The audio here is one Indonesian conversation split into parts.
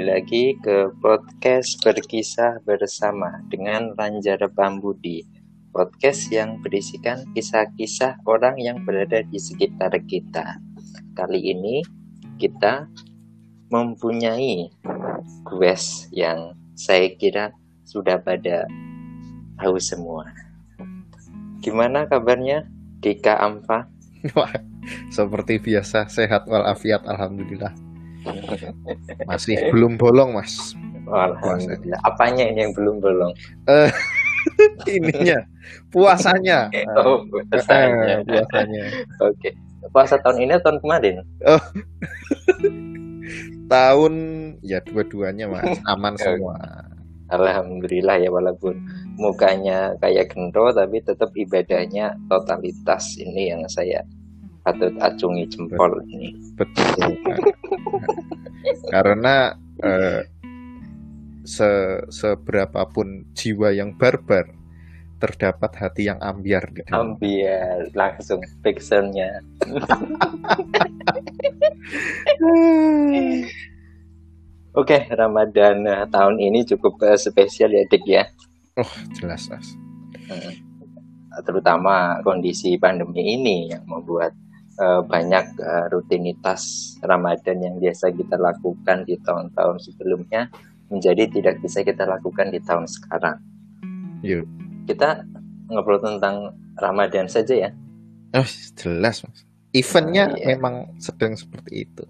Lagi ke podcast berkisah bersama dengan Ranjara Bambudi. Podcast yang berisikan kisah-kisah orang yang berada di sekitar kita. Kali ini kita mempunyai quest yang saya kira sudah pada tahu semua. Gimana kabarnya Dika Amfa? Seperti biasa, sehat walafiat, alhamdulillah. Masih belum bolong, Mas. Alhamdulillah. Apanya ini yang belum bolong? Eh, ininya, puasanya. Oh, puasanya. Eh, puasanya. Oke. Puasa tahun ini atau tahun kemarin? Oh. Tahun ya dua-duanya, Mas. Aman semua. Alhamdulillah ya walaupun mukanya kayak gendo tapi tetap ibadahnya totalitas ini yang saya patut acungi jempol ini. Betul. Karena eh, se seberapapun jiwa yang barbar terdapat hati yang ambiar. Ambiar langsung pixelnya. Oke, Ramadan eh, tahun ini cukup eh, spesial ya, Dik ya. Oh, jelas, Mas. Hmm. Terutama kondisi pandemi ini yang membuat eh, banyak eh, rutinitas Ramadan yang biasa kita lakukan di tahun-tahun sebelumnya menjadi tidak bisa kita lakukan di tahun sekarang. Yuk. Kita ngobrol tentang Ramadan saja ya. Oh, jelas, Mas. Eventnya Oh, iya. memang sedang seperti itu.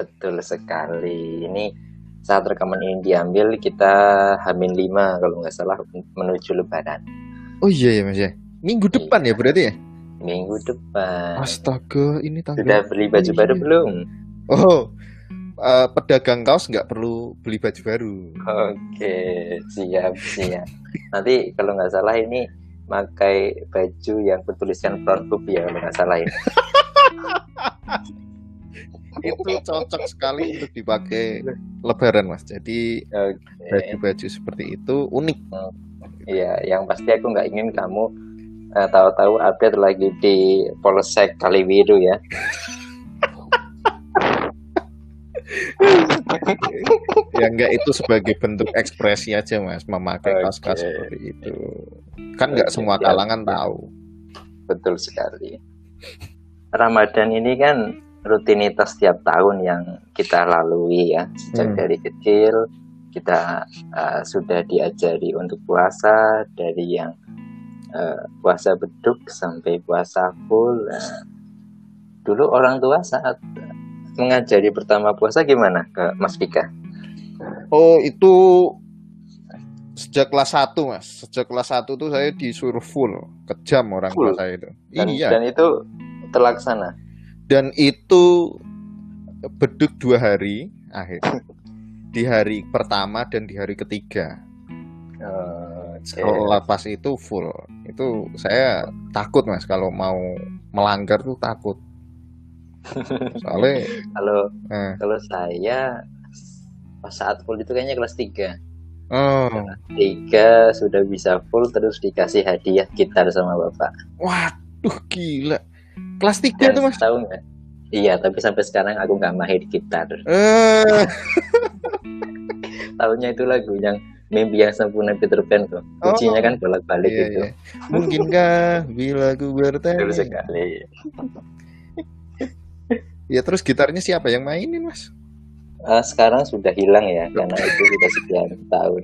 Betul sekali. Ini saat rekaman ini diambil kita Hamin 5 kalau nggak salah menuju Lebaran Oh iya ya, Mas ya. Minggu depan ya berarti ya? Minggu depan. Astaga, ini Sudah tanggal. beli baju baru belum? Oh, eh, pedagang kaos nggak perlu beli baju baru. Oke, siap siap. Nanti kalau nggak salah ini pakai baju yang bertuliskan front hook ya kalau nggak salah ini. Itu cocok sekali untuk dipakai lebaran, Mas. Jadi baju-baju seperti itu unik. Iya, yang pasti aku nggak ingin kamu eh, tahu-tahu update lagi di Polsek Kaliwiru ya. ya enggak itu sebagai bentuk ekspresi aja, Mas, memakai Oke. kaos-kaos seperti itu. Kan nggak Oke, semua kalangan tahu. Betul sekali. Ramadan ini kan rutinitas tiap tahun yang kita lalui ya. Sejak Hmm. dari kecil kita uh, sudah diajari untuk puasa dari yang uh, puasa beduk sampai puasa full. Nah, dulu orang tua saat mengajari pertama puasa gimana ke Mas Pika? Oh, itu sejak kelas 1, Mas. Sejak kelas 1 tuh saya disuruh full, kejam orang tua Full? saya itu. Dan, iya. dan itu terlaksana. dan itu beduk dua hari akhir di hari pertama dan di hari ketiga Oh, oke. kalau lepas itu full. Itu saya takut mas kalau mau melanggar tuh takut. Soalnya Kalau eh, Kalau saya pas saat full itu kayaknya kelas 3 oh, Tiga sudah bisa full terus dikasih hadiah gitar sama bapak. waduh gila. Kelas tiga Dan tuh mas? tahu nggak? Iya, tapi sampai sekarang aku nggak mahir gitar. eh, Tahunya itu lagu yang mimpi yang sempurna Peter Pan tuh. Oh. Kuncinya kan bolak-balik iya, itu. iya. mungkinkah bila ku Betul bertanya sekali. ya terus gitarnya siapa yang mainin mas Ah, sekarang sudah hilang ya karena itu sudah sekian tahun.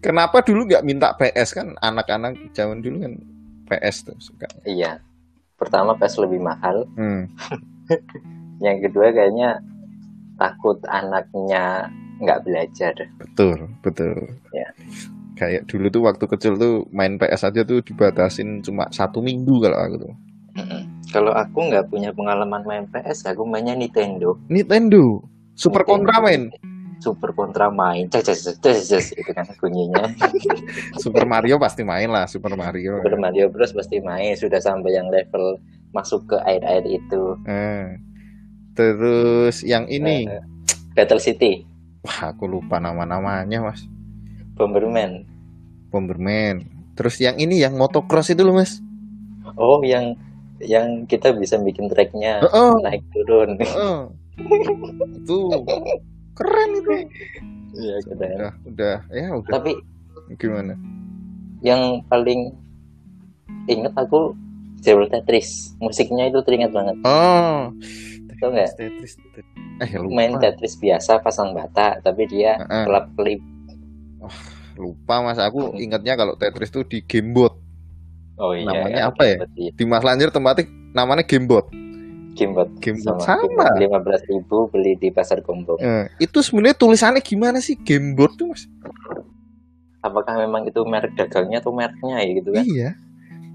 Kenapa dulu nggak minta PS kan anak-anak zaman dulu kan PS tuh suka. Iya. Pertama PS lebih mahal, Hmm. yang kedua kayaknya takut anaknya nggak belajar. Betul, betul. Ya. Kayak dulu tuh waktu kecil tuh main PS aja tuh dibatasin cuma satu minggu kalau aku tuh. Mm-mm. Kalau aku nggak punya pengalaman main PS, aku mainnya Nintendo. Nintendo, Super Nintendo. Contra main, Super Contra main, ces ces ces itu kan bunyinya. Super Mario pasti main lah Super Mario. Super Mario Bros pasti main, sudah sampai yang level masuk ke air-air itu. Eh. Terus yang ini, Eh, Battle City, wah aku lupa nama-namanya mas. Bomberman. Bomberman. Terus yang ini yang motocross itu loh mas. Oh, yang yang kita bisa bikin tracknya Oh, naik turun. oh. itu keren itu Iya, keren. udah udah ya udah Tapi gimana yang paling inget aku Zero Tetris. Musiknya itu teringat banget. oh Tau nggak? Tetris eh lupa Main Tetris biasa pasang bata, tapi dia Heeh. kelap-kelip. lupa mas aku ingatnya kalau Tetris tuh di Gamebot Oh iya. Namanya apa ya? Gamebot, di Mas Lanjir tempatnya namanya Gamebot Gamebot. Gamebot sama, Lima belas ribu beli di pasar gombong. Eh, itu sebenarnya tulisannya gimana sih Gamebot tuh mas Apakah memang itu merek dagangnya atau mereknya ya gitu kan? iya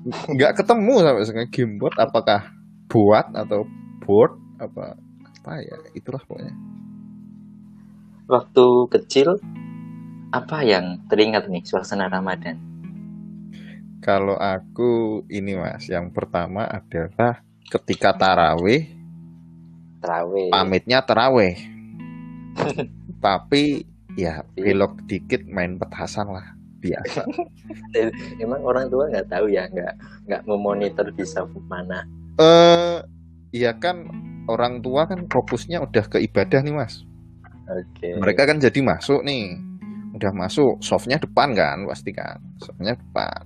nggak ketemu sampai sekarang Gamebot apakah buat atau board apa apa ya itulah pokoknya Waktu kecil apa yang teringat nih suasana Ramadan? Kalau aku ini mas, yang pertama adalah ketika taraweh, Terawih. pamitnya taraweh. Tapi ya belok dikit main petasan lah biasa. Emang orang tua nggak tahu ya, nggak nggak memonitor bisa mana. Eh, iya kan orang tua kan fokusnya udah ke ibadah nih mas. Oke. Mereka kan jadi masuk nih, udah masuk, softnya depan kan pasti kan, softnya depan.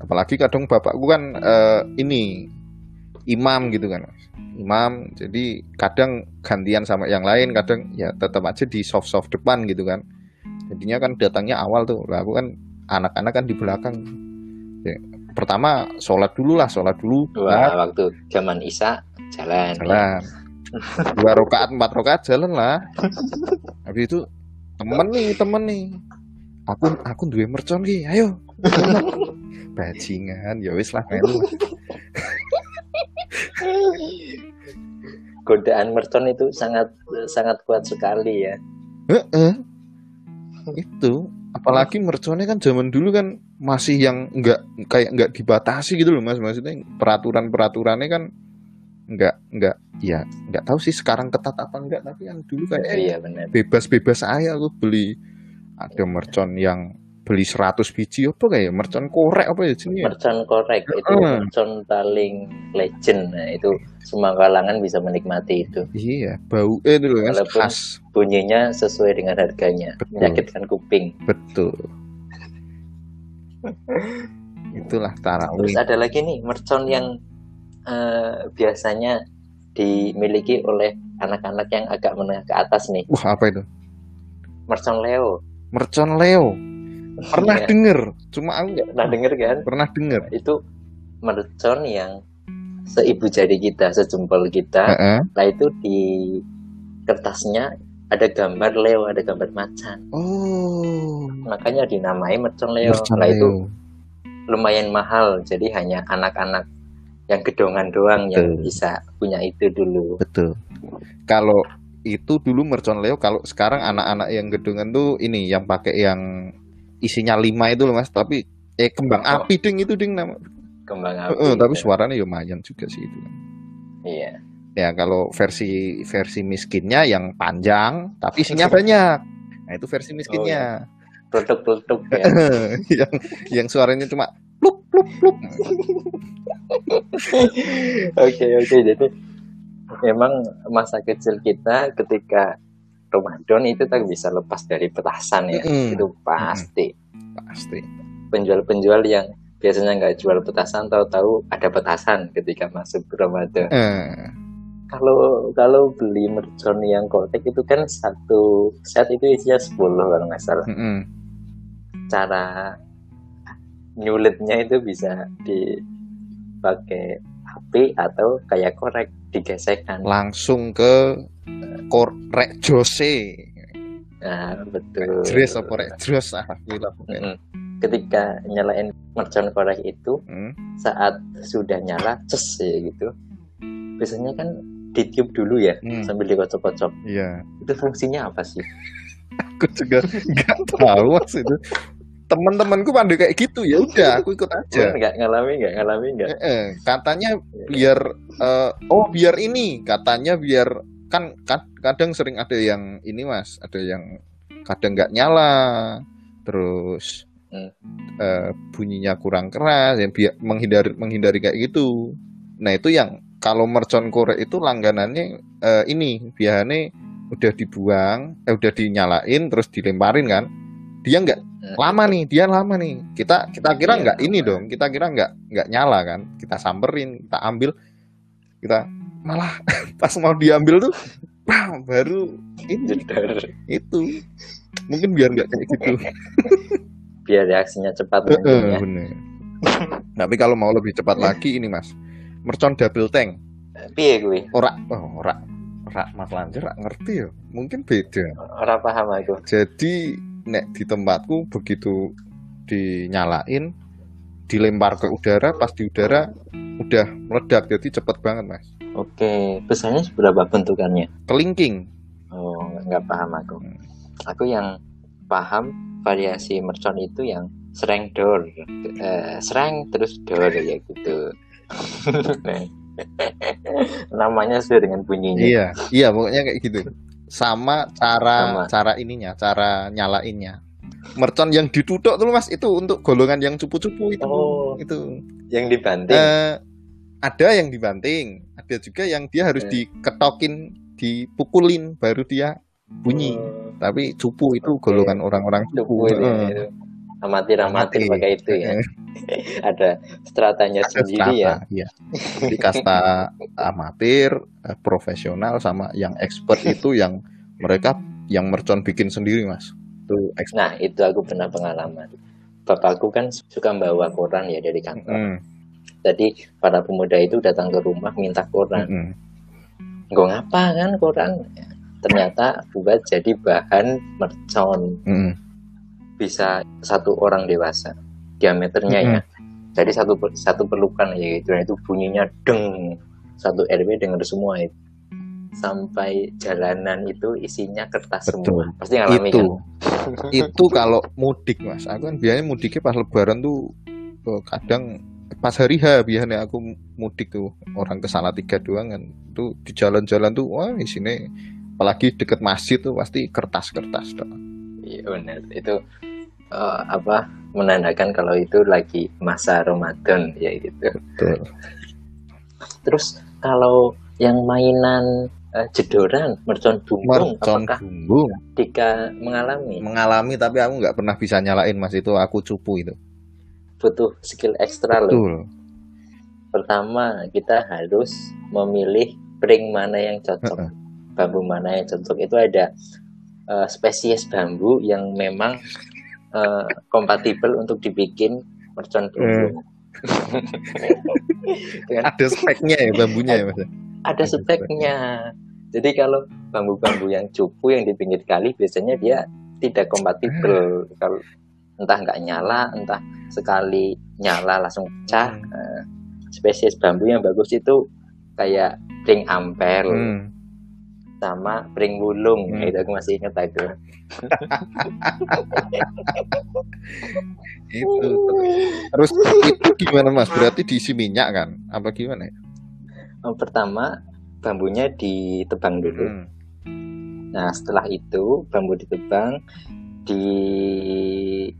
Apalagi kadang bapakku kan eh, ini imam gitu kan, Mas. imam. Jadi kadang gantian sama yang lain, kadang ya tetap aja di soft soft depan gitu kan. Jadinya kan datangnya awal tuh, lah aku kan anak-anak kan di belakang. Ya, pertama sholat dulu lah, sholat dulu, Wah, nah, waktu zaman Isa jalan. jalan. Dua rokaat, empat rokaat jalan lah. Habis itu temen nih, temen nih. Aku aku duwe mercon ki, ayo. Bajingan, ya wis lah melu. Godaan mercon itu sangat sangat kuat sekali ya. Heeh. Itu apalagi merconnya kan zaman dulu kan masih yang enggak kayak enggak dibatasi gitu loh Mas. Maksudnya peraturan-peraturannya kan enggak enggak ya enggak tahu sih sekarang ketat apa enggak tapi yang dulu kayak Iya benar. bebas-bebas aja aku beli ada mercon yang beli 100 biji apa kayak mercon korek apa ya jenisnya Mercon korek itu Heeh. mercon paling legend. Nah, itu semua kalangan bisa menikmati itu. iya bau eh itu loh kan Walaupun- khas Bunyinya sesuai dengan harganya. Betul. Menyakitkan kuping. betul itulah Terus tarawih ada lagi nih mercon yang eh, biasanya dimiliki oleh anak-anak yang agak menengah ke atas nih. wah apa itu Mercon Leo. mercon Leo pernah Iya. denger cuma aku nggak Pernah denger kan? pernah denger Itu mercon yang seibu jari kita, sejempol kita. Heeh. Nah itu di kertasnya ada gambar Leo, ada gambar macan. oh Makanya dinamai mercon Leo. mercon Nah itu Leo lumayan mahal. Jadi hanya anak-anak yang gedongan doang yang Betul. bisa punya itu dulu. betul kalau itu dulu mercon Leo kalau sekarang anak-anak yang gedungan tuh ini yang pakai yang isinya lima itu loh mas tapi eh kembang Oh. api ding itu ding nama Kembang api. Heeh, tapi ya. suaranya ya lumayan juga sih itu Iya. Ya kalau versi versi miskinnya yang panjang tapi isinya banyak. Nah itu versi miskinnya. Produk-produk ya. yang yang suaranya cuma plup plup plup. Oke oke. Jadi memang masa kecil kita ketika Ramadan itu tak bisa lepas dari petasan ya. Mm-mm. itu pasti. Pasti. Penjual-penjual yang biasanya nggak jual petasan tahu-tahu ada petasan ketika masuk Ramadan. Eh, kalau kalau beli mercon yang kotek itu kan satu set itu isinya 10 kalau nggak salah mm-mm. cara nyulitnya itu bisa dipakai api atau kayak korek digesekkan langsung ke korek jose nah betul Jres apa rek Jres ah gila pokoknya. Mm-mm. ketika nyalain mercon korek itu Hmm. saat sudah nyala ces ya gitu biasanya kan ditiup dulu ya Hmm. sambil dikocok-kocok Iya, itu fungsinya apa sih aku juga nggak tahu mas itu. Teman-temanku pada kayak gitu ya udah, aku ikut aja. Nggak ngalami nggak ngalami nggak Eh, eh, katanya biar eh, oh biar ini, katanya biar kan kad- kadang sering ada yang ini mas, ada yang kadang nggak nyala, terus Hmm. eh, bunyinya kurang keras, yang biar menghindari menghindari kayak gitu. Nah itu yang kalau mercon korek itu langganannya eh, ini biasanya udah dibuang, eh udah dinyalain terus dilemparin kan. Dia nggak Hmm. lama nih, dia lama nih. Kita kita kira Iya, nggak ini lama. dong, kita kira nggak nggak nyala kan. Kita samperin, kita ambil, kita malah pas mau diambil tuh, wah, baru ini itu. Mungkin biar nggak kayak gitu. biar reaksinya cepat bener. Tapi kalau mau lebih cepat lagi ini mas, mercon double tank. piye gue Ora, oh, ora, ora Mas Lanjer ora ngerti ya. Mungkin beda. ora paham aku Jadi nek di tempatku begitu dinyalain, dilempar ke udara, pas di udara udah meledak jadi cepet banget mas. oke besarnya seberapa bentukannya Kelingking. oh nggak paham aku Hmm. aku yang paham variasi mercon itu yang sereng door Eh, sereng terus door ya gitu namanya sesuai dengan bunyinya Iya, iya pokoknya kayak gitu. Sama cara Sama. cara ininya, cara nyalainnya. Mercon yang ditutup tuh mas itu untuk golongan yang cupu-cupu itu. Oh. Itu. yang dibanting Eh, ada yang dibanting, ada juga yang dia harus Eh. diketokin, dipukulin baru dia bunyi. Oh, Tapi cupu itu golongan orang-orang cupu cupu. Heeh. itu. Amatir amatir pakai itu ya. Ada stratanya ada sendiri ya. strata, iya. Jadi kasta amatir, eh, profesional sama yang expert itu yang mereka yang mercon bikin sendiri mas. Itu expert. nah itu aku pernah pengalaman. Bapakku kan suka bawa koran ya dari kantor. Mm, jadi para pemuda itu datang ke rumah minta koran. Mm, Nggak ngapa kan koran? Ya, ternyata buat jadi bahan mercon. Mm. Bisa satu orang dewasa. Diameternya ya. Jadi satu satu perlukan ya gitu. Dan itu bunyinya deng. Satu RW dengar semua itu. Sampai jalanan itu isinya kertas Betul. semua. Pasti ngalami itu. kan? Itu kalau mudik mas. Aku kan biasanya mudiknya pas lebaran tuh eh, kadang pas hari H biasanya aku mudik tuh. Orang ke Salatiga doang kan. Tuh di jalan-jalan tuh wah di sini apalagi deket masjid tuh pasti kertas-kertas doang. iya benar itu eh, apa menandakan kalau itu lagi masa Ramadan ya gitu. Betul. terus kalau yang mainan eh, jedoran mercon bumbung Mercon apakah bumbung? Dika mengalami? Mengalami tapi aku nggak pernah bisa nyalain mas. Itu aku cupu itu. Butuh skill ekstra loh. Pertama kita harus memilih pring mana yang cocok. Bambu mana yang cocok. Itu ada eh, spesies bambu yang memang eh, kompatibel untuk dibikin mercon Itu kan ada speknya ya bambunya ya mas? Ada speknya. Jadi kalau bambu-bambu yang cupu yang di pinggir kali biasanya dia tidak kompatibel kalau entah nggak nyala entah sekali nyala langsung pecah Hmm. Eh, spesies bambu yang bagus itu kayak pring ampel Hmm. Sama pring wulung Hmm. itu aku masih ingat aku itu terus itu gimana mas berarti diisi minyak kan apa gimana ya? Yang pertama bambunya ditebang dulu Hmm. Nah, setelah itu bambu ditebang, dipilih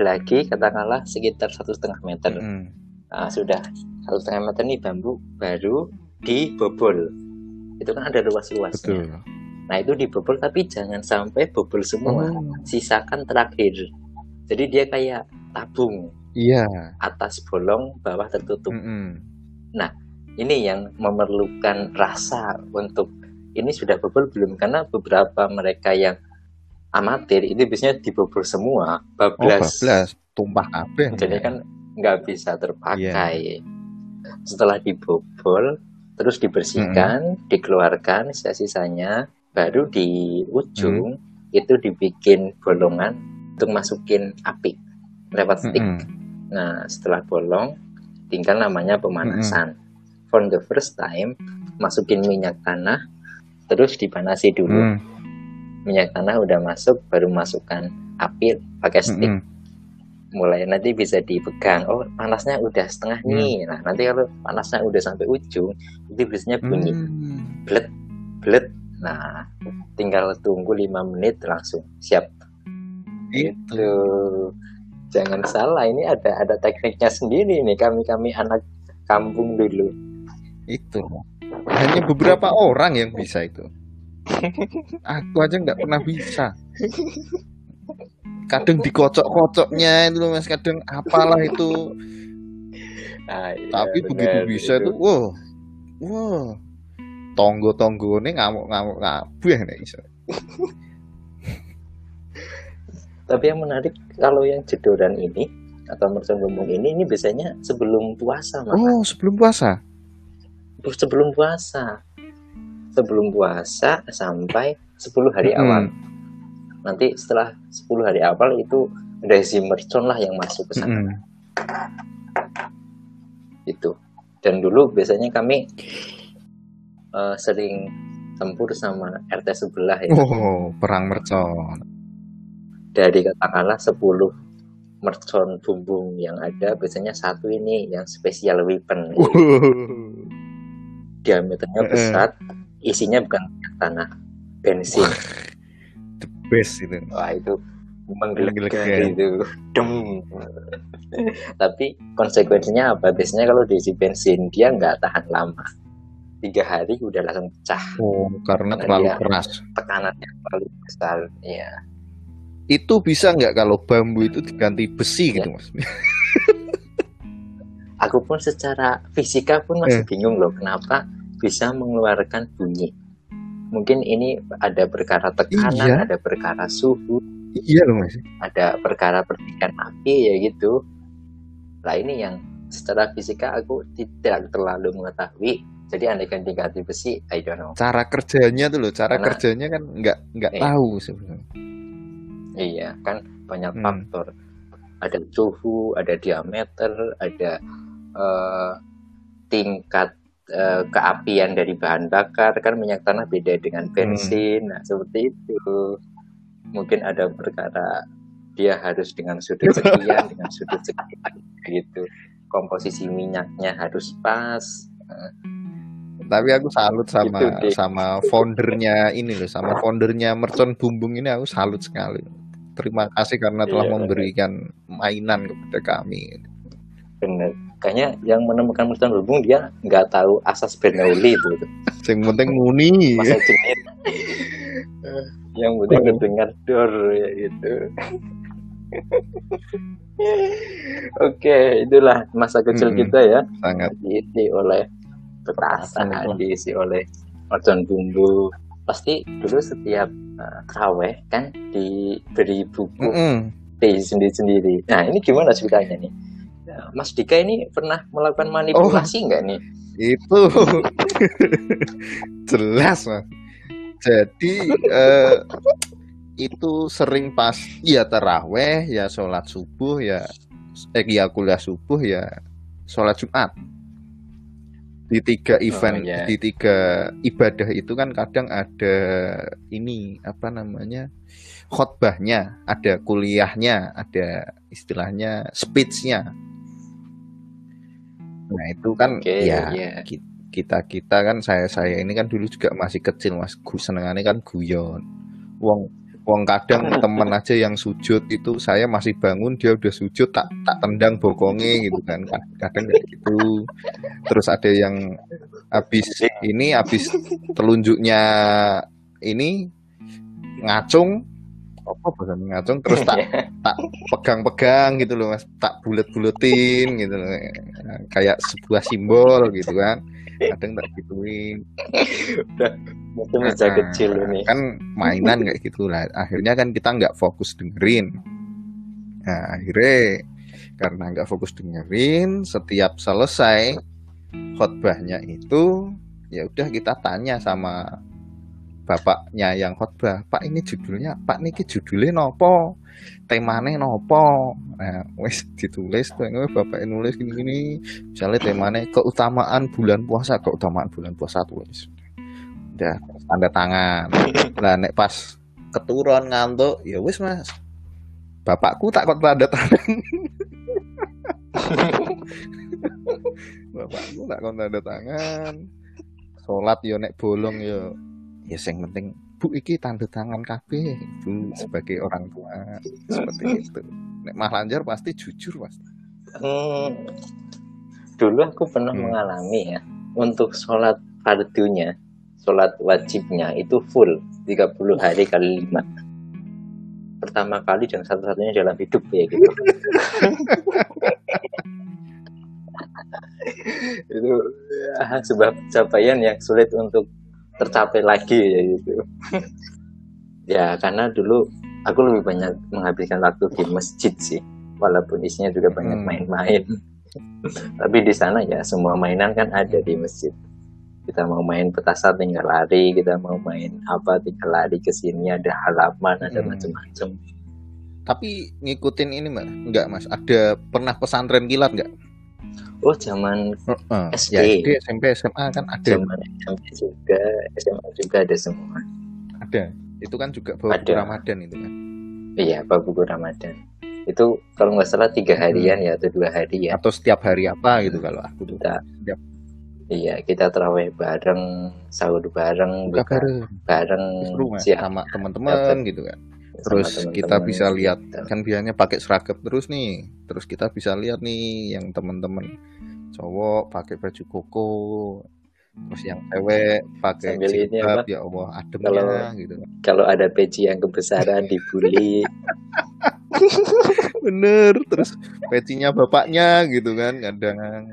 lagi katakanlah sekitar satu setengah meter. Hmm. Nah, sudah satu setengah meter nih bambu baru dibobol. Itu kan ada luas-luasnya. betul Nah, itu dibobol tapi jangan sampai bobol semua. Oh, Sisakan terakhir. Jadi dia kayak tabung, iya atas bolong, bawah tertutup. Mm-mm. Ini yang memerlukan rasa untuk ini sudah bobol belum karena beberapa mereka yang amatir itu biasanya dibobol semua oh bablas bablas tumpah kabeh jadi kan nggak bisa terpakai setelah dibobol terus dibersihkan dikeluarkan sisa-sisanya baru di ujung itu dibikin bolongan untuk masukin api lewat stick Mm-mm. Nah, setelah bolong, tinggal namanya pemanasan. For the first time, masukin minyak tanah, terus dipanasi dulu. Mm. Minyak tanah udah masuk, baru masukkan api pakai stick. Mm-mm. Mulai nanti bisa dipegang. Oh, panasnya udah setengah Hmm. nih. Nah, nanti kalau panasnya udah sampai ujung, itu biasanya bunyi Mm. blet, blet. Nah, tinggal tunggu 5 menit langsung siap. Itu. Itu jangan salah ini ada ada tekniknya sendiri nih kami kami anak kampung dulu itu hanya beberapa orang yang bisa itu aku aja nggak pernah bisa kadang dikocok-kocoknya itu mas kadang apalah itu Ah, iya, tapi bener, begitu bisa itu. tuh wow wow tonggo-tonggo ini ngamuk-ngamuk kabeh nek iso Tapi yang menarik kalau yang jedoran ini atau mercon bumbung ini ini biasanya sebelum puasa mas. oh sebelum puasa Sebelum puasa. Sebelum puasa sampai 10 hari Mm-mm. awal. Nanti setelah 10 hari awal itu ada si mercon lah yang masuk ke sana Mm-mm. itu. Dan dulu biasanya kami eh, sering tempur sama RT sebelah ya. oh perang mercon Dari katakanlah 10 mercon bumbung yang ada biasanya satu ini yang spesial weapon diameternya Eh, eh. besar isinya bukan tanah bensin the best itu wah itu menggelegar Menggelegar. itu dem. Tapi konsekuensinya apa? Biasanya kalau diisi bensin dia nggak tahan lama. Tiga hari udah langsung pecah. Oh karena Karena terlalu keras. tekanannya terlalu besar ya itu bisa nggak kalau bambu itu diganti besi gitu Ya. mas? Aku pun secara fisika pun masih Eh. bingung loh kenapa bisa mengeluarkan bunyi mungkin ini ada perkara tekanan Iya. ada perkara suhu iya loh mas ada perkara percikan api ya gitu lah ini yang secara fisika aku tidak terlalu mengetahui jadi andaikan diganti besi I don't know cara kerjanya tuh loh cara Karena- kerjanya kan nggak nggak Iya. tahu sebenarnya iya kan banyak Hmm. faktor ada suhu ada diameter ada eh, tingkat eh, keapian dari bahan bakar kan minyak tanah beda dengan Hmm. bensin. Nah seperti itu. Mungkin ada perkara dia harus dengan sudut sekian dengan sudut sekian gitu. Komposisi minyaknya harus pas. Tapi aku salut sama Gitu deh. sama foundernya ini loh sama foundernya mercon bumbung ini aku salut sekali. Terima kasih karena telah Iya, memberikan mainan kepada kami. Bener kayaknya yang menemukan mercon berbung dia nggak tahu asas Bernoulli itu. Yang penting muni. Masa jenit yang penting kedengar dor ya gitu. Oke itulah masa kecil Mm-mm. kita ya. sangat. Diisi oleh petasan itu. diisi oleh mercon bumbu. Pasti dulu setiap uh, traweh kan diberi buku Mm-mm. teh sendiri-sendiri. Nah ini gimana ceritanya nih Mas Dika ini pernah melakukan Oh. manipulasi nggak nih? Itu. Jelas mas. Jadi eh, itu sering pas ya teraweh ya sholat subuh ya eh ya kuliah subuh ya sholat jumat. Di tiga event iya. di tiga ibadah itu kan kadang ada ini apa namanya khotbahnya ada kuliahnya ada istilahnya speechnya nah itu kan Oke, ya iya. kita kita kan saya saya ini kan dulu juga masih kecil mas. Gu senengannya kan guyon. Wong wong kadang temen aja yang sujud itu saya masih bangun dia udah sujud tak tak tendang bokongnya gitu kan. Kadang kayak gitu. Terus ada yang habis ini habis telunjuknya ini ngacung apa bahkan ngacung terus tak tak pegang-pegang gitu loh mas. Tak bulet-buletin gitu loh. Kayak sebuah simbol gitu kan. Kadang tak gituin. Itu masa Nah, kecil ini. kan mainan kayak gitu lah akhirnya kan kita nggak fokus dengerin. Nah akhirnya karena nggak fokus dengerin setiap selesai khotbahnya itu ya udah kita tanya sama bapaknya yang khotbah pak ini judulnya pak niki judulnya nopo? Temane nopo? Nah wes ditulis tuh bapak nulis gini gini misalnya temane keutamaan bulan puasa keutamaan bulan puasa tulis. Udah tanda tangan. Lah nek pas keturun ngantuk ya wis mas. Bapakku tak kok tanda tangan. Bapakku tak kok tanda tangan. Sholat yo nek bolong yo ya yang penting bu iki tanda tangan kabeh bu sebagai orang tua. Seperti itu. Nek mah lancar pasti jujur pasti Hmm, dulu aku pernah Hmm. mengalami ya untuk sholat fardunya sholat wajibnya itu full 30 hari kali 5 pertama kali dan satu-satunya dalam hidup ya gitu. Itu ah, sebuah pencapaian yang sulit untuk tercapai lagi ya gitu ya karena dulu aku lebih banyak menghabiskan waktu di masjid sih walaupun isinya juga banyak Hmm. main-main tapi di sana ya semua mainan kan ada di masjid kita mau main petasan tinggal lari kita mau main apa tinggal lari ke sini ada halaman ada Hmm. macam-macam Tapi ngikutin ini mbak, enggak mas? Ada pernah pesantren kilat nggak? Oh zaman Heeh. SD. Ya SD, SMP, SMA kan ada, zaman SMP juga SMA juga ada semua ada. Itu kan juga bawa buku Ada. Ramadan itu kan. iya Pak buku Ramadan itu kalau nggak salah tiga harian ya atau dua hari ya Atau setiap hari apa gitu kalau aku tuh. kita Setiap iya kita terawih bareng sahur bareng buka bareng bareng siap sama teman-teman gitu kan. Terus teman-teman kita bisa lihat kan biasanya pakai seragam terus nih. Terus kita bisa lihat nih yang teman-teman cowok pakai baju koko. Terus yang cewek pakai jilbab ya Allah ademnya Kalau- gitu. kalau ada peci yang kebesaran dibully. Bener terus pecinya bapaknya gitu kan kadang.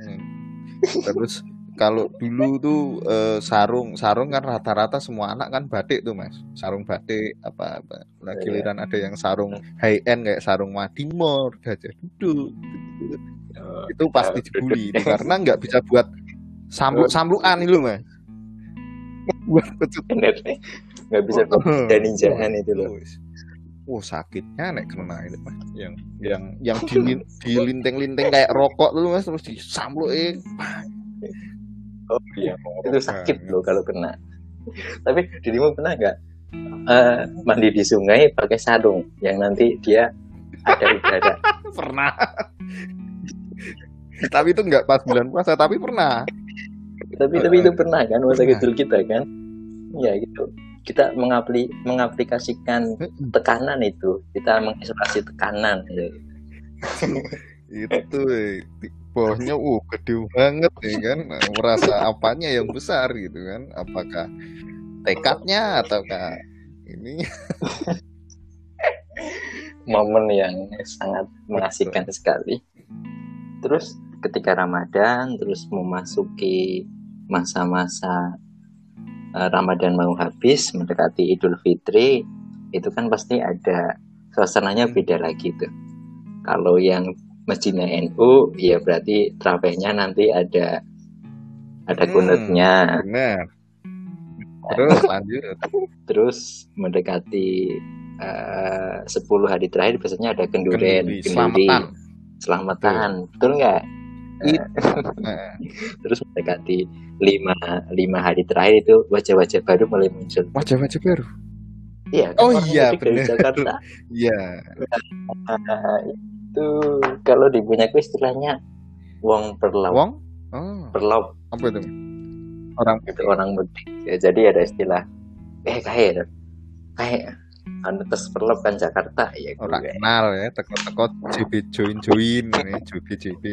Terus kalau dulu tuh eh, sarung sarung kan rata-rata semua anak kan batik tuh mas. Sarung batik apa apa nah, giliran ada yang sarung high end kayak sarung Madimor gajah duduk gitu. Itu pasti dibully itu karena nggak bisa buat sambluk samblukan itu mas. Buat pecut nggak bisa dan ninjaan itu loh. Wis. Oh sakitnya nek kena itu mas. Yang yang yang dilin, dilinting-linting kayak rokok tuh mas terus disamblukin oh iya. Itu sakit loh kalau kena. Tapi dirimu pernah nggak eh, mandi di sungai pakai sarung yang nanti dia ada udara? Pernah tapi itu nggak pas bulan puasa tapi pernah. Tapi tapi itu pernah kan masa Pernah. kecil kita kan. Ya gitu. Kita mengapli mengaplikasikan tekanan itu. Kita mengisolasi tekanan gitu. itu eh, bawahnya uh gede banget ya kan. Merasa apanya yang besar gitu kan. Apakah tekadnya ataukah ini? Momen yang sangat mengasihkan sekali. Terus ketika Ramadan, terus memasuki masa-masa eh, Ramadan mau habis, mendekati Idul Fitri, itu kan pasti ada suasananya beda lagi tuh. Kalau yang masjidnya NU, ya berarti trawehnya nanti ada ada Hmm. kunutnya. benar terus lanjut Terus mendekati eh, 10 hari terakhir biasanya ada kenduren, Kenduri, kenduri. selamatan selamatan betul nggak terus mendekati lima lima hari terakhir itu wajah-wajah baru mulai muncul. Wajah-wajah baru? Iya kan? Oh orang iya, bener. Jakarta. Iya. Nah, itu kalau di punyaku istilahnya wong perlaut wong? Oh. Perlaut apa itu? Orang itu orang mudik. Ya, jadi ada istilah eh kayak kayak anu tes kan Jakarta ya orang gue. kenal ya teko-teko JB join join ya JB JB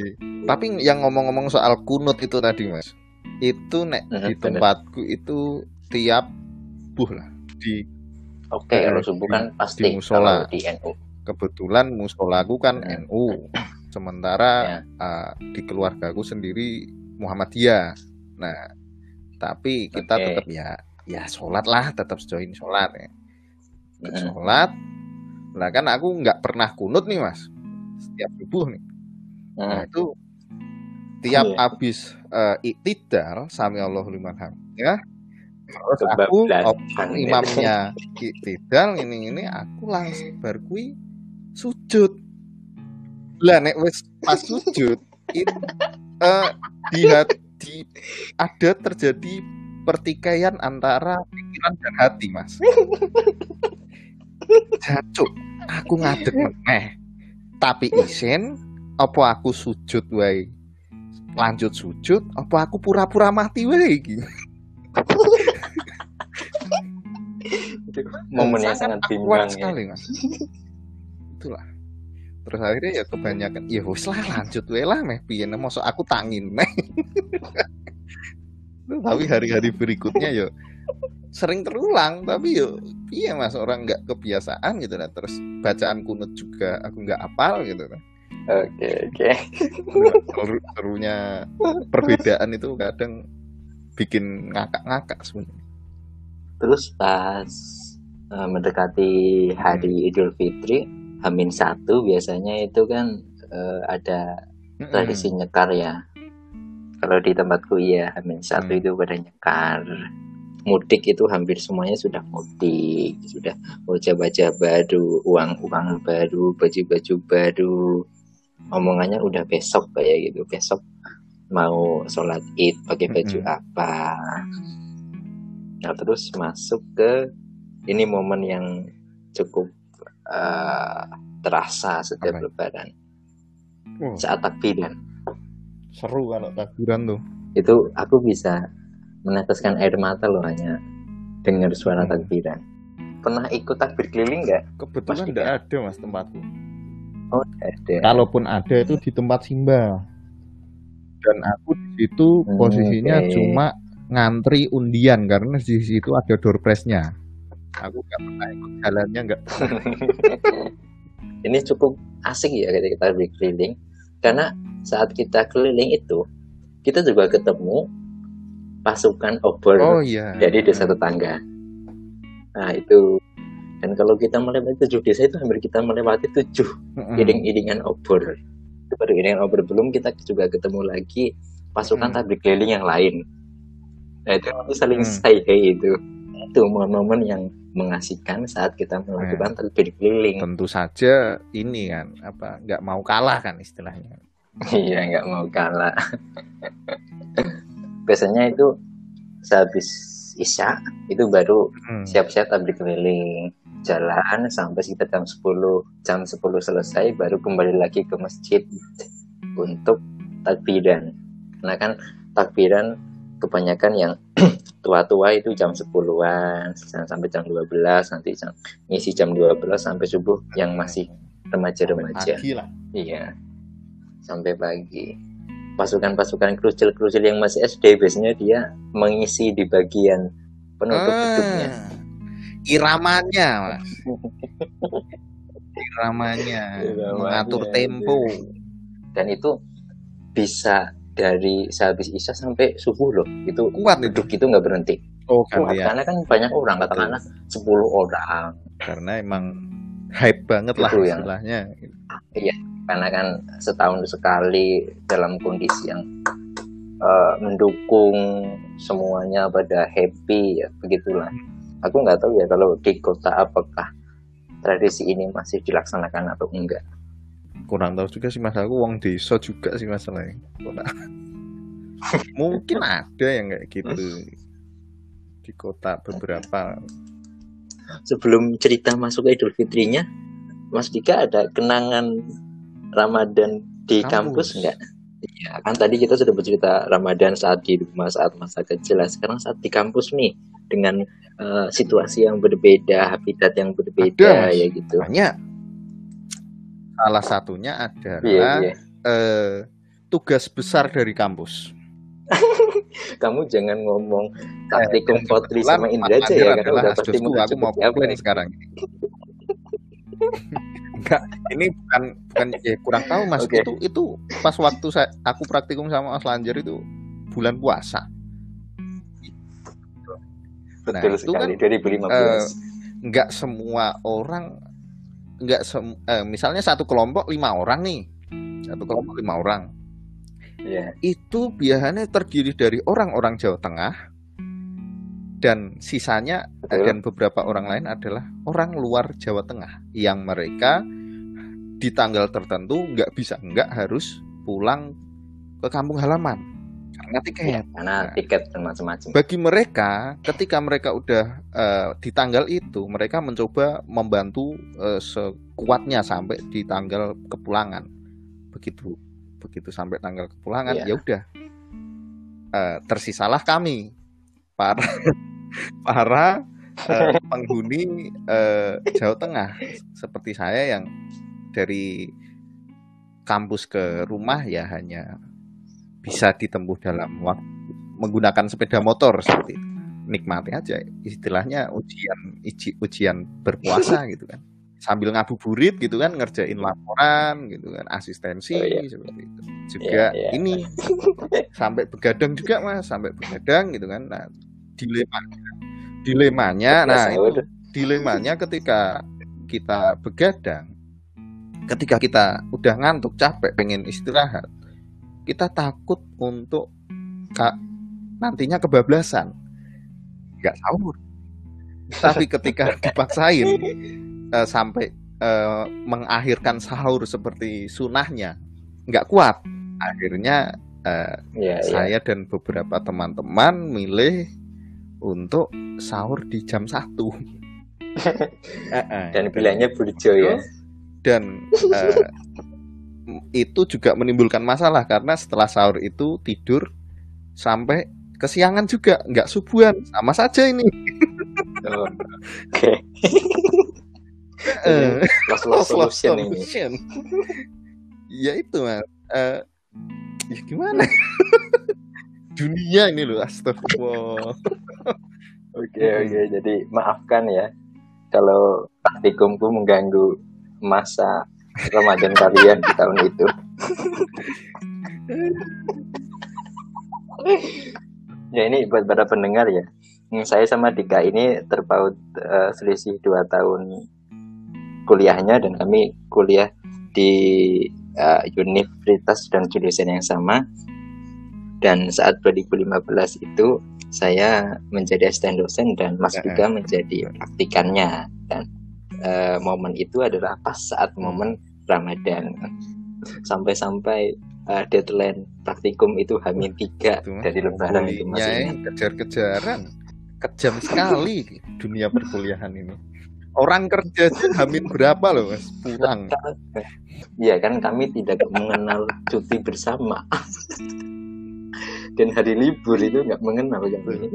tapi yang ngomong-ngomong soal kunut itu tadi mas itu nek Mhm, di bener. tempatku itu tiap buh lah di oke kalau di- subuh kan di pasti musola. kalau di NU kebetulan musolaku kan Hmm. NU sementara Ya. uh, di keluargaku sendiri Muhammadiyah nah tapi kita Oke. tetap ya ya sholat lah tetap join sholat ya Mm-mm. sholat. Lah kan aku nggak pernah kunut nih mas. Setiap subuh nih. Nah itu tiap Iya. habis uh, iktidal sami Allahu liman hamdnya terus aku Kebablasan. op- imamnya iktidal ini ini aku langsung bar kui sujud. Lah nek wis pas sujud itu eh, di hati ada terjadi pertikaian antara pikiran dan hati mas Jancuk, aku ngadeg meneh. Tapi isin apa aku sujud wae? Lanjut sujud apa aku pura-pura mati wae iki? Momen yang sangat bimbang ya. sekali mas. Itulah. Terus akhirnya ya kebanyakan ya wis lah lanjut wae lah meh piye mosok aku tangin meh tapi hari-hari berikutnya yo sering terulang tapi yo iya mas orang nggak kebiasaan gitu nah terus bacaan kunut juga aku nggak apal gitu nah. Oke oke. Seru, serunya perbedaan itu kadang bikin ngakak-ngakak sebenarnya. Terus pas uh, mendekati hari Idul Fitri, Hamin satu biasanya itu kan uh, ada tradisi nyekar ya. Kalau di tempatku iya Hamin satu hmm. itu pada nyekar mudik itu hampir semuanya sudah mudik, sudah baca-baca baru, uang-uang baru, baju-baju baru. Omongannya udah besok kayak gitu, besok mau sholat id pakai baju mm -hmm. apa. Nah terus masuk ke ini momen yang cukup uh, terasa setiap okay. lebaran. Oh. Saat takbiran. Seru kalau takbiran tuh. Itu aku bisa meneteskan air mata loh hanya dengar suara hmm. takbiran. Pernah ikut takbir keliling nggak? Kebetulan tidak ada mas tempatku. Oh ada. Kalaupun ada itu di tempat Simba. Dan aku di situ hmm, posisinya okay. cuma ngantri undian karena di situ ada door prize-nya. Aku nggak pernah ikut jalannya nggak. Ini cukup asik ya ketika kita keliling karena saat kita keliling itu kita juga ketemu pasukan obor oh, iya. dari desa tetangga. Nah itu dan kalau kita melewati tujuh desa itu hampir kita melewati tujuh mm-hmm. iring-iringan obor. Itu baru iringan obor belum kita juga ketemu lagi pasukan mm. tablik keliling yang lain. Nah itu saling mm. say hey itu. Itu momen-momen yang mengasihkan saat kita melakukan mm. tablik keliling. Tentu saja ini kan apa nggak mau kalah kan istilahnya. iya nggak mau kalah biasanya itu sehabis isya itu baru hmm. siap-siap tablik keliling jalan sampai sekitar jam 10 jam 10 selesai baru kembali lagi ke masjid untuk takbiran. Karena kan takbiran kebanyakan yang tua-tua itu jam 10-an sampai jam 12 nanti jam, ngisi jam 12 sampai subuh yang masih remaja-remaja. Iya sampai pagi pasukan-pasukan kerucil-kerucil yang masih SD biasanya dia mengisi di bagian penutup ah, gedungnya. Iramanya, Mas. iramanya, iramanya mengatur tempo. Dan itu bisa dari sehabis isya sampai subuh loh. Itu kuat duduk itu nggak berhenti. Oh, kuat ya. karena kan banyak orang katakanlah 10 orang. Karena emang hype banget lah yang, istilahnya. Iya, karena kan setahun sekali dalam kondisi yang uh, mendukung semuanya pada happy ya begitulah. Aku nggak tahu ya kalau di kota apakah tradisi ini masih dilaksanakan atau enggak. Kurang tahu juga sih mas. Aku uang desa juga sih masalahnya mungkin ada yang kayak gitu di kota beberapa. Sebelum cerita masuk ke Idul Fitrinya Mas Dika ada kenangan Ramadan di kampus, kampus enggak? Iya, kan tadi kita sudah bercerita Ramadan saat di rumah saat masa kecil. Nah, sekarang saat di kampus nih dengan uh, situasi yang berbeda, habitat yang berbeda Ada, ya gitu. Banyak. Salah satunya adalah iya, iya. Uh, tugas besar dari kampus. Kamu jangan ngomong taktikum eh, Potri sama Indra aja ya karena udah pasti aku mau apa sekarang. Enggak, ini bukan bukan ya kurang tahu Mas. Okay. Itu itu pas waktu saya aku praktikum sama Mas Lanjer itu bulan puasa. Nah, Betul itu sekali kan, 2015. Uh, enggak semua orang enggak sem uh, misalnya satu kelompok lima orang nih. Satu kelompok lima orang. Yeah. Itu biasanya terdiri dari orang-orang Jawa Tengah, dan sisanya Betul. dan beberapa orang lain adalah orang luar Jawa Tengah yang mereka di tanggal tertentu nggak bisa nggak harus pulang ke kampung halaman. Karena tiket. Ya, karena tiket dan macam-macam. bagi mereka ketika mereka udah uh, di tanggal itu mereka mencoba membantu uh, sekuatnya sampai di tanggal kepulangan. Begitu begitu sampai tanggal kepulangan ya, ya udah. Uh, tersisalah kami para para uh, penghuni uh, Jawa Tengah seperti saya yang dari kampus ke rumah ya hanya bisa ditempuh dalam waktu menggunakan sepeda motor seperti itu. Nikmati aja istilahnya ujian uji, ujian berpuasa gitu kan. Sambil ngabuburit gitu kan ngerjain laporan gitu kan, asistensi oh, iya. seperti itu. Juga iya, iya. ini sampai begadang juga Mas, sampai begadang gitu kan. Nah, dilemanya. Dilemanya nah itu dilemanya ketika kita begadang ketika kita udah ngantuk capek pengen istirahat kita takut untuk kak nantinya kebablasan. Nggak sahur. Tapi ketika dipaksain uh, sampai uh, mengakhirkan sahur seperti sunahnya nggak kuat. Akhirnya uh, yeah, iya. saya yeah. dan beberapa teman-teman milih untuk sahur di jam satu. Dan pilihannya burjo ya. Dan uh, itu juga menimbulkan masalah karena setelah sahur itu tidur sampai kesiangan juga nggak subuhan sama saja ini. Oh, oke. Solution, ini. ya itu mas. Uh, ya gimana dunia ini loh astagfirullah oke oke jadi maafkan ya kalau praktikumku mengganggu masa Ramadan kalian di tahun itu. ya ini buat para pendengar ya. Saya sama Dika ini terpaut uh, selisih dua tahun kuliahnya dan kami kuliah di uh, universitas dan jurusan yang sama. Dan saat 2015 itu saya menjadi asisten dosen dan Mas Dika menjadi praktikannya. Dan uh, momen itu adalah pas saat momen Ramadan. Sampai-sampai uh, deadline praktikum itu hamil tiga dari lebaran itu masih kejar-kejaran. Kejam sekali dunia perkuliahan ini. Orang kerja hamil berapa loh mas? Pulang. Iya kan kami tidak mengenal cuti bersama dan hari libur itu nggak mengenal kami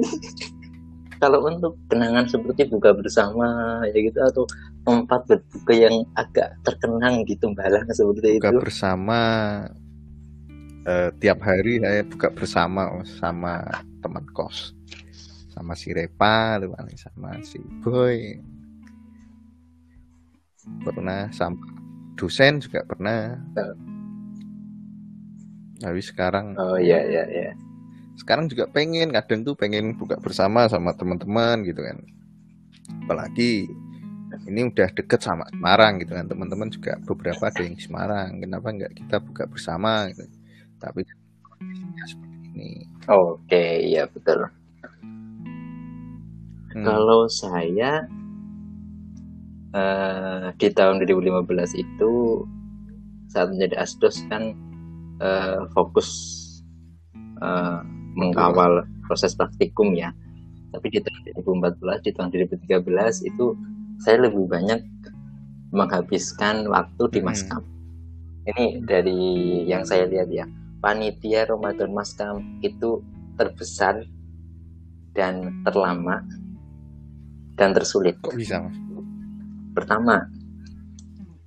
kalau untuk kenangan seperti buka bersama ya gitu atau tempat berbuka yang agak terkenang gitu balang seperti buka itu. bersama uh, tiap hari saya buka bersama sama teman kos. Sama si Repa sama si Boy. Pernah sama dosen juga pernah. Uh. Tapi sekarang oh iya iya iya. Sekarang juga pengen kadang tuh pengen buka bersama sama teman-teman gitu kan. Apalagi ini udah deket sama Semarang gitu kan. Teman-teman juga beberapa ada yang di Semarang. Kenapa nggak kita buka bersama gitu? Tapi seperti ini. Oke iya betul. Hmm. kalau saya uh, di tahun 2015 itu saat menjadi asdos kan uh, fokus uh, mengawal proses praktikum ya tapi di tahun 2014 di tahun 2013 itu saya lebih banyak menghabiskan waktu di hmm. maskam hmm. ini dari yang saya lihat ya panitia Ramadan maskam itu terbesar dan terlama dan tersulit kok bisa mas pertama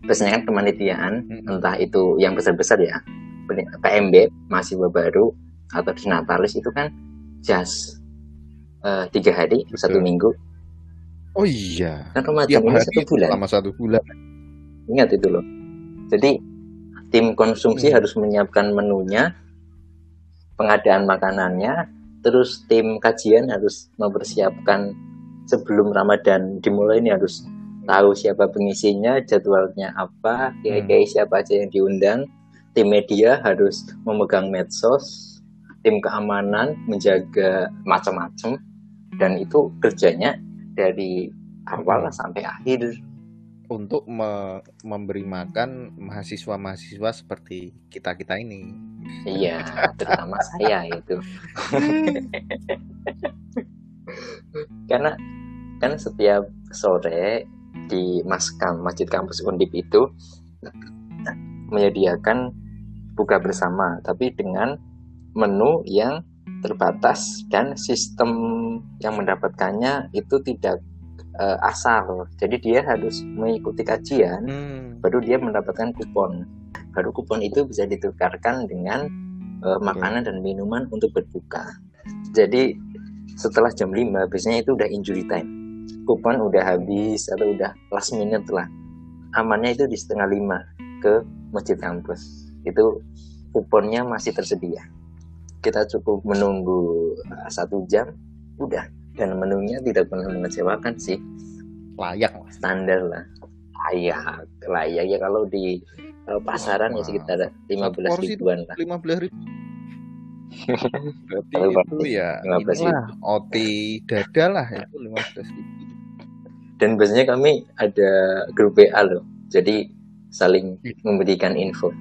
biasanya kan kemanitiaan hmm. entah itu yang besar-besar ya PMB masih baru atau di Natalis itu kan just uh, tiga hari Betul. satu minggu oh iya kan Ramadan ini satu bulan selama satu bulan ingat itu loh jadi tim konsumsi hmm. harus menyiapkan menunya pengadaan makanannya terus tim kajian harus mempersiapkan sebelum Ramadan dimulai ini harus tahu siapa pengisinya jadwalnya apa kiai-kiai hmm. siapa aja yang diundang tim media harus memegang medsos tim keamanan menjaga macam-macam dan itu kerjanya dari awal sampai akhir untuk me memberi makan mahasiswa-mahasiswa seperti kita-kita ini. Iya, terutama saya itu. Karena kan setiap sore di Maskam Masjid Kampus Undip itu menyediakan buka bersama, tapi dengan menu yang terbatas dan sistem yang mendapatkannya itu tidak uh, asal. Jadi dia harus mengikuti kajian, hmm. baru dia mendapatkan kupon. Baru kupon itu bisa ditukarkan dengan uh, makanan dan minuman untuk berbuka. jadi setelah jam 5 biasanya itu udah injury time kupon udah habis atau udah last minute lah amannya itu di setengah lima ke masjid kampus itu kuponnya masih tersedia. Kita cukup menunggu uh, satu jam udah. Dan menunya tidak pernah mengecewakan sih. Layak lah. standar lah. Layak layak. Ya kalau di uh, pasaran ya sekitar 15 porsi ribuan lah. lima belas ribu. Berarti Kalau itu ya 15 inilah OT dada lah itu lima belas ribu. Dan biasanya kami ada grup WA loh. Jadi saling memberikan info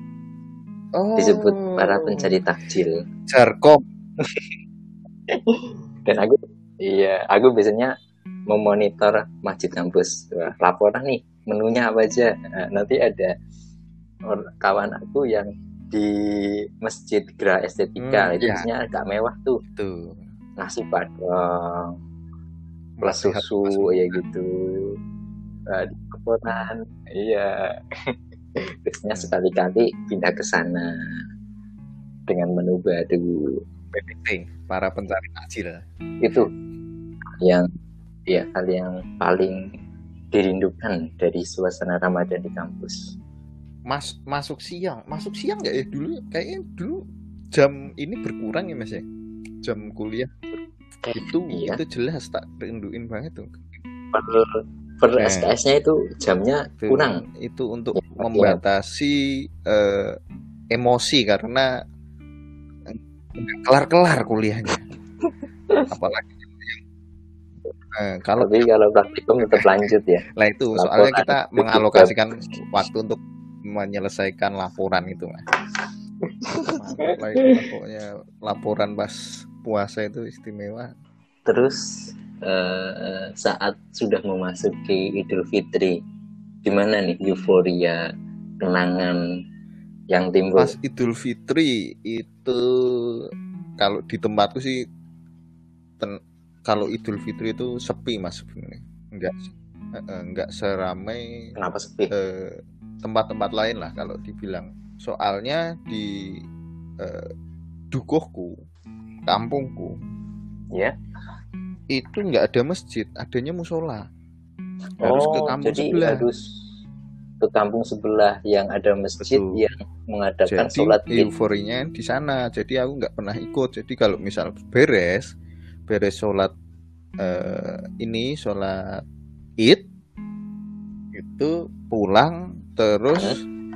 oh. Disebut para pencari takjil. Jarkom. Dan aku iya aku biasanya memonitor masjid kampus. Wah, laporan nih menunya apa aja? Nah, nanti ada kawan aku yang di masjid Gra Estetika. Hmm, itu biasanya agak mewah tuh. Tuh nasi padang plus susu ya gitu. Nah, di keponan iya biasanya sekali-kali pindah ke sana dengan menu baru. PPT para pencari takjil. Itu yang ya hal yang paling dirindukan dari suasana Ramadan di kampus. Mas masuk siang. Masuk siang nggak ya? Dulu kayaknya dulu jam ini berkurang ya mas ya? Jam kuliah. Itu Iya. itu jelas tak rinduin banget tuh Per, Eh. SKS-nya itu jamnya Itu- kurang. itu untuk Ya, membatasi eh, emosi karena nggak kelar-kelar kuliahnya apalagi eh, kalau Tapi kalau praktikum tetap lanjut ya. lah itu Laporan soalnya kita itu mengalokasikan waktu untuk menyelesaikan laporan itu mas pokoknya laporan pas puasa itu istimewa Terus eh, saat sudah memasuki Idul Fitri, gimana nih euforia kenangan yang timbul? Pas Idul Fitri itu kalau di tempatku sih ten- kalau Idul Fitri itu sepi mas sebenarnya enggak eh, eh, enggak seramai Kenapa sepi? eh, tempat-tempat lain lah kalau dibilang soalnya di eh, dukuhku kampungku Ya. Itu nggak ada masjid adanya musola. Harus ke Oh, kampung jadi sebelah. harus ke kampung sebelah yang ada masjid Betul. yang mengadakan jadi sholat id. euforinya di sana. Jadi aku nggak pernah ikut. Jadi kalau misal beres beres sholat eh, ini sholat id itu pulang terus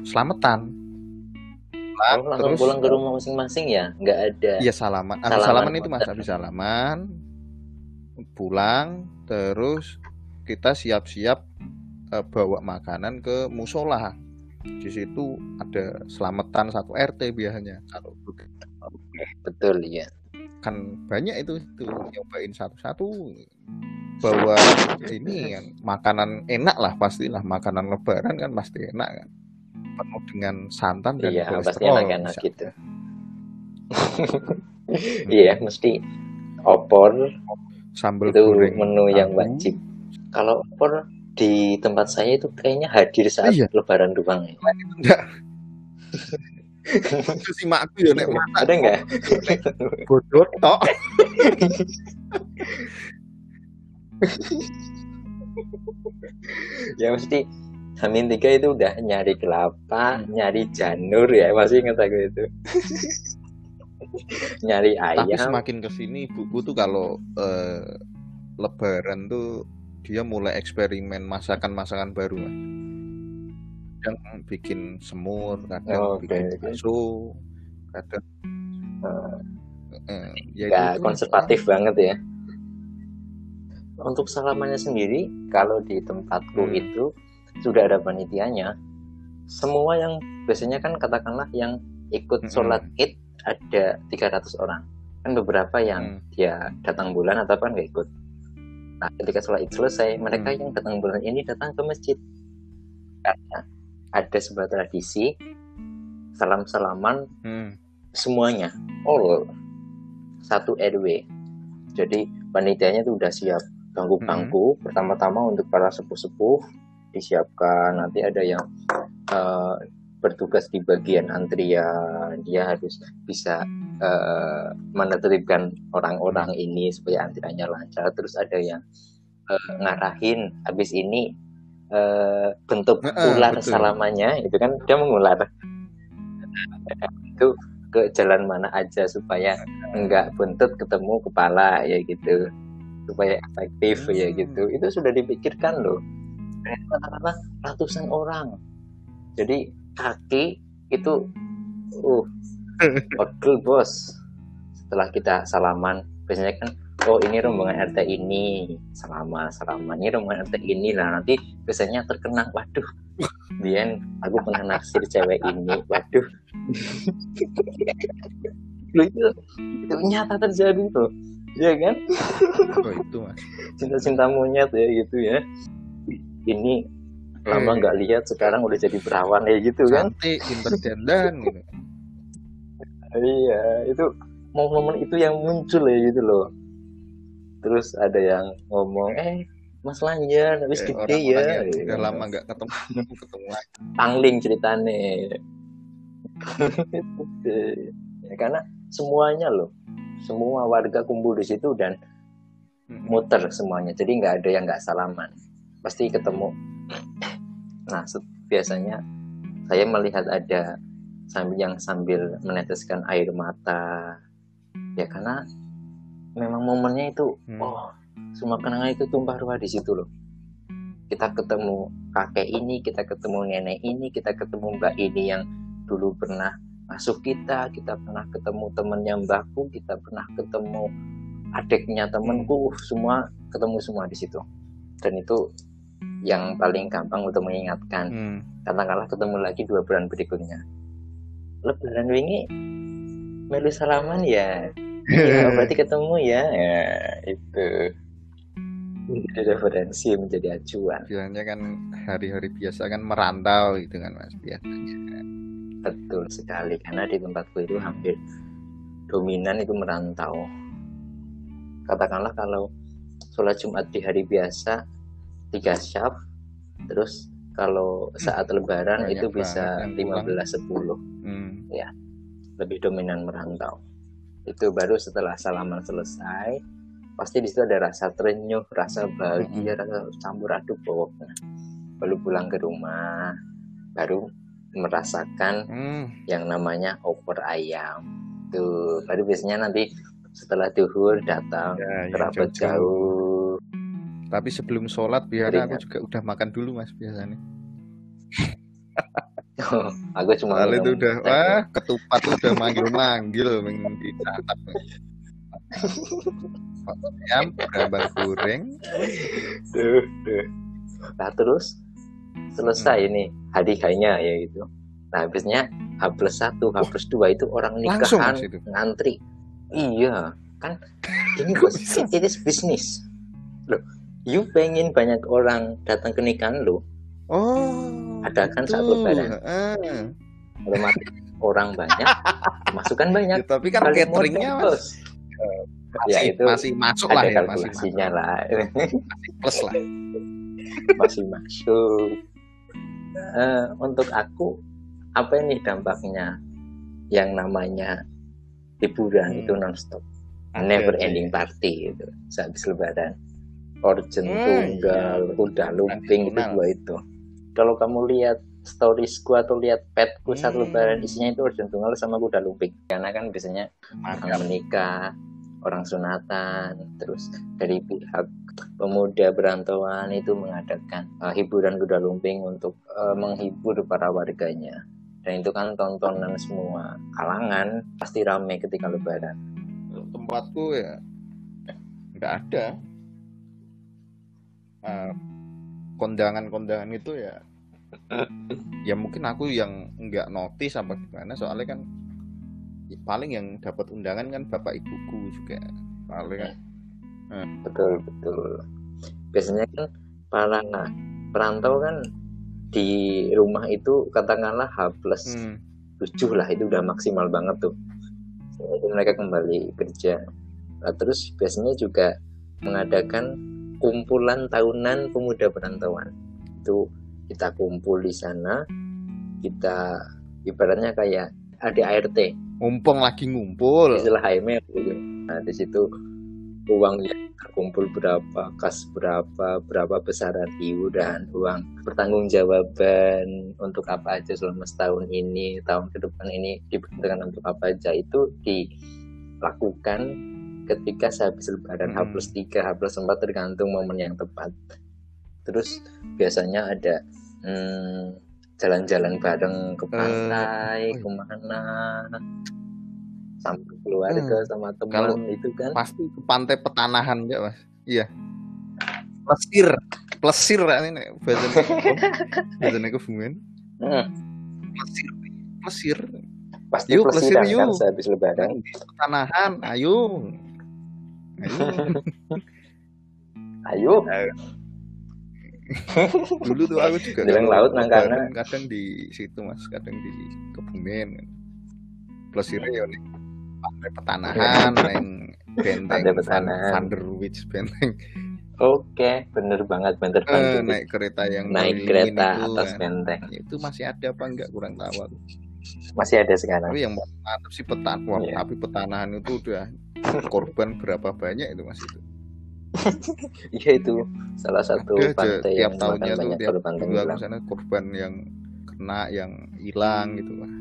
selamatan. Pulang Oh, terus pulang ke rumah masing-masing ya, nggak ada. iya salaman. Salaman salaman itu mas habis salaman pulang terus kita siap-siap eh, bawa makanan ke musola di situ ada selamatan satu RT biasanya kalau Betul ya. kan banyak itu itu nyobain satu-satu bawa ini kan makanan enak lah pastilah makanan lebaran kan pasti enak kan penuh dengan santan dan Iya, pasti kolesterol enak-enak bisa. gitu. Iya, mesti opor sambal itu goreng menu yang tahu. wajib. Kalau opor di tempat saya itu kayaknya hadir saat Iya. lebaran doang ya. enggak si makku ya nek masak Ada nggak? bodoh tok ya mesti Hamin tiga itu udah nyari kelapa, nyari janur ya, masih ingat aku itu. Nyari tapi ayam, semakin ke sini buku tuh kalau eh, lebaran tuh dia mulai eksperimen masakan-masakan baru kadang bikin semur kadang Oh, bikin bakso kadang eh, ya nggak itu- konservatif banget ya. Untuk salamannya sendiri, kalau di tempatku Hmm. itu sudah ada panitianya. Semua yang biasanya kan katakanlah yang ikut Mm-mm. sholat id ada 300 orang. Kan beberapa yang Hmm. dia datang bulan atau kan nggak ikut. Nah, ketika sholat id selesai, mereka Hmm. yang datang bulan ini datang ke masjid. Karena ada sebuah tradisi salam-salaman Hmm. semuanya all satu RW jadi panitianya tuh udah siap bangku-bangku pertama-tama untuk para sepuh-sepuh disiapkan nanti ada yang eh, bertugas di bagian antrian dia harus bisa uh, menertibkan orang-orang ini supaya antriannya lancar. Terus ada yang uh, ngarahin habis ini uh, bentuk ular betul. salamannya itu kan dia mengular. Itu ke jalan mana aja supaya enggak buntut ketemu kepala ya gitu. Supaya efektif ya hmm. gitu. Itu sudah dipikirkan loh. Katakanlah ratusan orang. Jadi kaki itu uh pegel bos. Setelah kita salaman biasanya kan oh ini rombongan RT ini. Selama selama ini rombongan RT ini lah. Nanti biasanya terkenang waduh. Bian aku pernah naksir cewek ini waduh. Itu, itu nyata terjadi tuh. Ya kan? Oh itu mas. Cinta-cinta monyet ya gitu ya. Ini lama eh. nggak lihat sekarang udah jadi perawan ya gitu kan? Cantik pinter dandan gitu. Iya itu momen-momen itu yang muncul ya gitu loh. Terus ada yang ngomong eh Mas Lanjar habis eh, gede ya udah lama nggak ketemu ketemu lagi. Pangling ceritane ya, karena semuanya loh semua warga kumpul di situ dan muter semuanya. Jadi nggak ada yang nggak salaman. Pasti ketemu nah biasanya saya melihat ada sambil yang sambil meneteskan air mata ya karena memang momennya itu hmm. oh semua kenangan itu tumpah ruah di situ loh kita ketemu kakek ini kita ketemu nenek ini kita ketemu mbak ini yang dulu pernah masuk kita kita pernah ketemu temennya mbakku kita pernah ketemu adiknya temenku hmm. semua ketemu semua di situ dan itu yang paling gampang untuk mengingatkan. Hmm. katakanlah ketemu lagi dua bulan berikutnya. Lebaran wingi melu salaman ya? Ya berarti ketemu ya, ya itu. Menjadi referensi menjadi acuan. Biasanya kan hari-hari biasa kan merantau gitu kan mas biasanya. Betul sekali karena di tempatku itu hampir dominan itu merantau. Katakanlah kalau sholat jumat di hari biasa tiga syaf terus kalau saat lebaran Banyak itu bisa 15 sepuluh. Hmm. ya lebih dominan merantau. Itu baru setelah salaman selesai pasti di situ ada rasa terenyuh rasa bahagia mm-hmm. rasa campur aduk pokoknya baru pulang ke rumah baru merasakan mm. yang namanya opor ayam. Tuh baru biasanya nanti setelah duhur datang ya, kerabat ya, jauh tapi sebelum sholat biar aku juga udah makan dulu mas biasanya Oh, aku cuma Kali itu udah wah ketupat udah manggil-manggil dicatat. Ayam, berambang goreng. Duh, duh. Nah terus selesai hmm. ini hadiahnya ya gitu. Nah habisnya H plus satu, H plus dua itu orang nikahan ngantri. Iya kan ini it is business. Loh, you pengen banyak orang datang ke nikahan lo. Oh adakan saat lebaran uh. otomatis orang banyak masukan banyak. Ya, tapi kan cateringnya mas. masih, ya itu masih masuk lah ya masih masuk. lah. Masih plus lah. Masih masuk. Uh, untuk aku apa ini dampaknya? Yang namanya hiburan hmm. itu nonstop. Never ending party itu saat lebaran origin hmm, tunggal iya. kuda lumping itu dua itu. Kalau kamu lihat storiesku atau lihat petku hmm. saat lebaran isinya itu urgent tunggal sama kuda lumping karena kan biasanya orang menikah orang sunatan terus dari pihak pemuda berantauan itu mengadakan uh, hiburan kuda lumping untuk uh, menghibur para warganya. Dan itu kan tontonan semua kalangan pasti ramai ketika lebaran. Tempatku ya nggak ada uh, kondangan-kondangan itu ya ya mungkin aku yang nggak notice apa gimana soalnya kan ya paling yang dapat undangan kan bapak ibuku juga. Paling kan. Hmm. betul betul. Biasanya kan para perantau kan di rumah itu katakanlah H plus hmm. 7 lah itu udah maksimal banget tuh. Itu mereka kembali kerja. Nah, terus biasanya juga mengadakan kumpulan tahunan pemuda perantauan. Itu kita kumpul di sana kita ibaratnya kayak ADART mumpung lagi ngumpul. Istilah HMR gitu. Nah, di situ uang terkumpul berapa, kas berapa, berapa besaran iuran, uang pertanggungjawaban untuk apa aja selama setahun ini, tahun ke depan ini diperuntukkan untuk apa aja itu dilakukan ketika sehabis lebaran H Hmm. plus 3, H plus 4 tergantung momen yang tepat. Terus biasanya ada hmm, jalan-jalan bareng ke Eh, pantai, iya. ke mana, sama keluarga, sama teman kalau itu kan. pasti ke pantai petanahan enggak mas iya plesir plesir ini bahasanya kebumen Hmm, plesir plesir pasti Yuk, plesiran plesir, kan yuk. sehabis lebaran. petanahan ayo ayo Ayo, dulu tuh aku juga Jalan kalau laut nang kana. kadang di situ mas kadang di kebumen ya nih pantai petanahan neng benteng Pantai Petanahan. Benteng oke, bener banget, bener Eh, banget. naik kereta yang Naik kereta itu, atas kan. benteng itu masih ada apa enggak kurang tahu aku. Masih ada sekarang. tapi yang mantap sih petan wah, Iya. tapi petanahan itu udah korban berapa banyak itu mas itu Iya itu salah satu ada aja pantai tiap yang tahunnya makan tuh tiap tenggelam. sana korban yang kena yang hilang gitu lah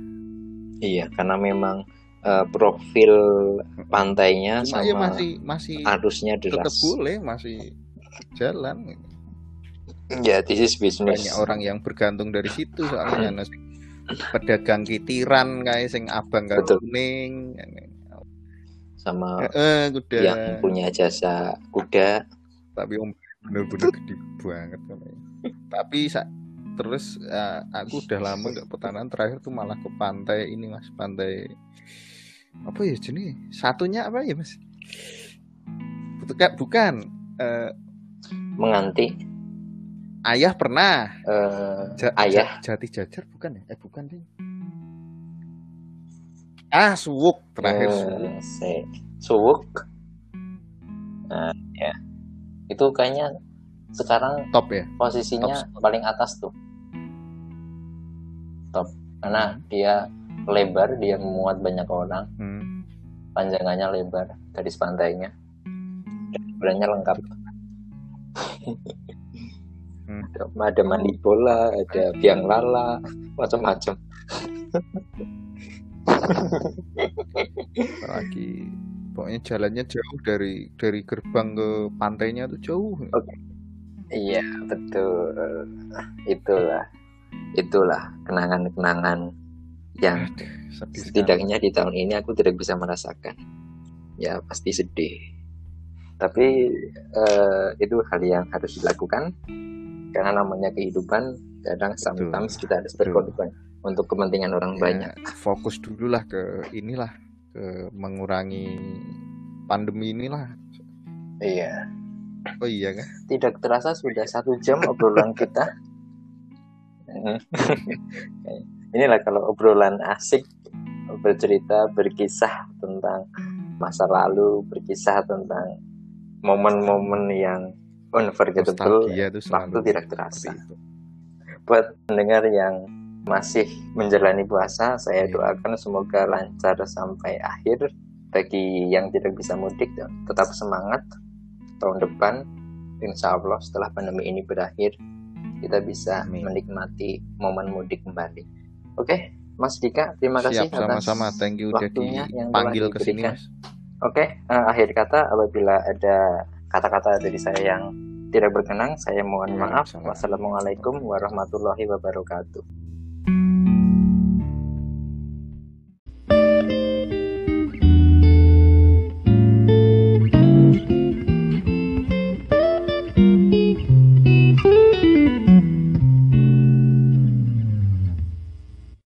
Iya, karena memang eh, profil pantainya cuma sama ya masih masih arusnya tetap deras. boleh masih jalan Ya, this is business. banyak orang yang bergantung dari situ soalnya Nas. Pedagang kitiran kayak sing abang Betul. kuning. Sama eh, eh kuda. yang punya jasa kuda. tapi om bener-bener gede banget tapi sa- terus eh, aku udah lama nggak petanahan terakhir tuh malah ke pantai ini mas pantai apa ya jenis satunya apa ya mas? Bukan bukan eh, menganti ayah pernah. Eh, Ja- ayah. Ja- jati jajar bukan ya? Eh bukan deh. Ah suwuk terakhir. Eh, suwuk. Nah, ya. Itu kayaknya sekarang top ya? posisinya Top. paling atas tuh. Top. Karena dia lebar dia memuat banyak orang. Hmm. panjangannya lebar garis pantainya. Dan ukurannya lengkap Hmm. ada mandi bola ada biang lala macam-macam. Lagi pokoknya jalannya jauh dari dari gerbang ke pantainya tuh jauh. Iya betul. Itulah itulah kenangan-kenangan yang Aduh, setidaknya di tahun ini aku tidak bisa merasakan. Ya pasti sedih. Tapi eh, itu hal yang harus dilakukan karena namanya kehidupan kadang sometimes kita harus betul. berkorban untuk kepentingan orang Ya, banyak. fokus dulu lah ke inilah ke mengurangi pandemi inilah. Iya. Oh iya kan? Tidak terasa sudah satu jam obrolan kita. Inilah kalau obrolan asik bercerita berkisah tentang masa lalu berkisah tentang momen-momen yang unforgettable nostalgia itu selalu waktu tidak terasa. buat pendengar yang masih menjalani puasa saya Iya. doakan semoga lancar sampai akhir bagi yang tidak bisa mudik tetap semangat tahun depan insya Allah setelah pandemi ini berakhir kita bisa Amin. menikmati momen mudik kembali oke Mas Dika terima kasih siap sama-sama thank you waktunya yang telah dipanggil ke sini diberikan. mas Oke, eh, akhir kata apabila ada kata-kata dari saya yang tidak berkenan, saya mohon maaf. Wassalamualaikum warahmatullahi wabarakatuh.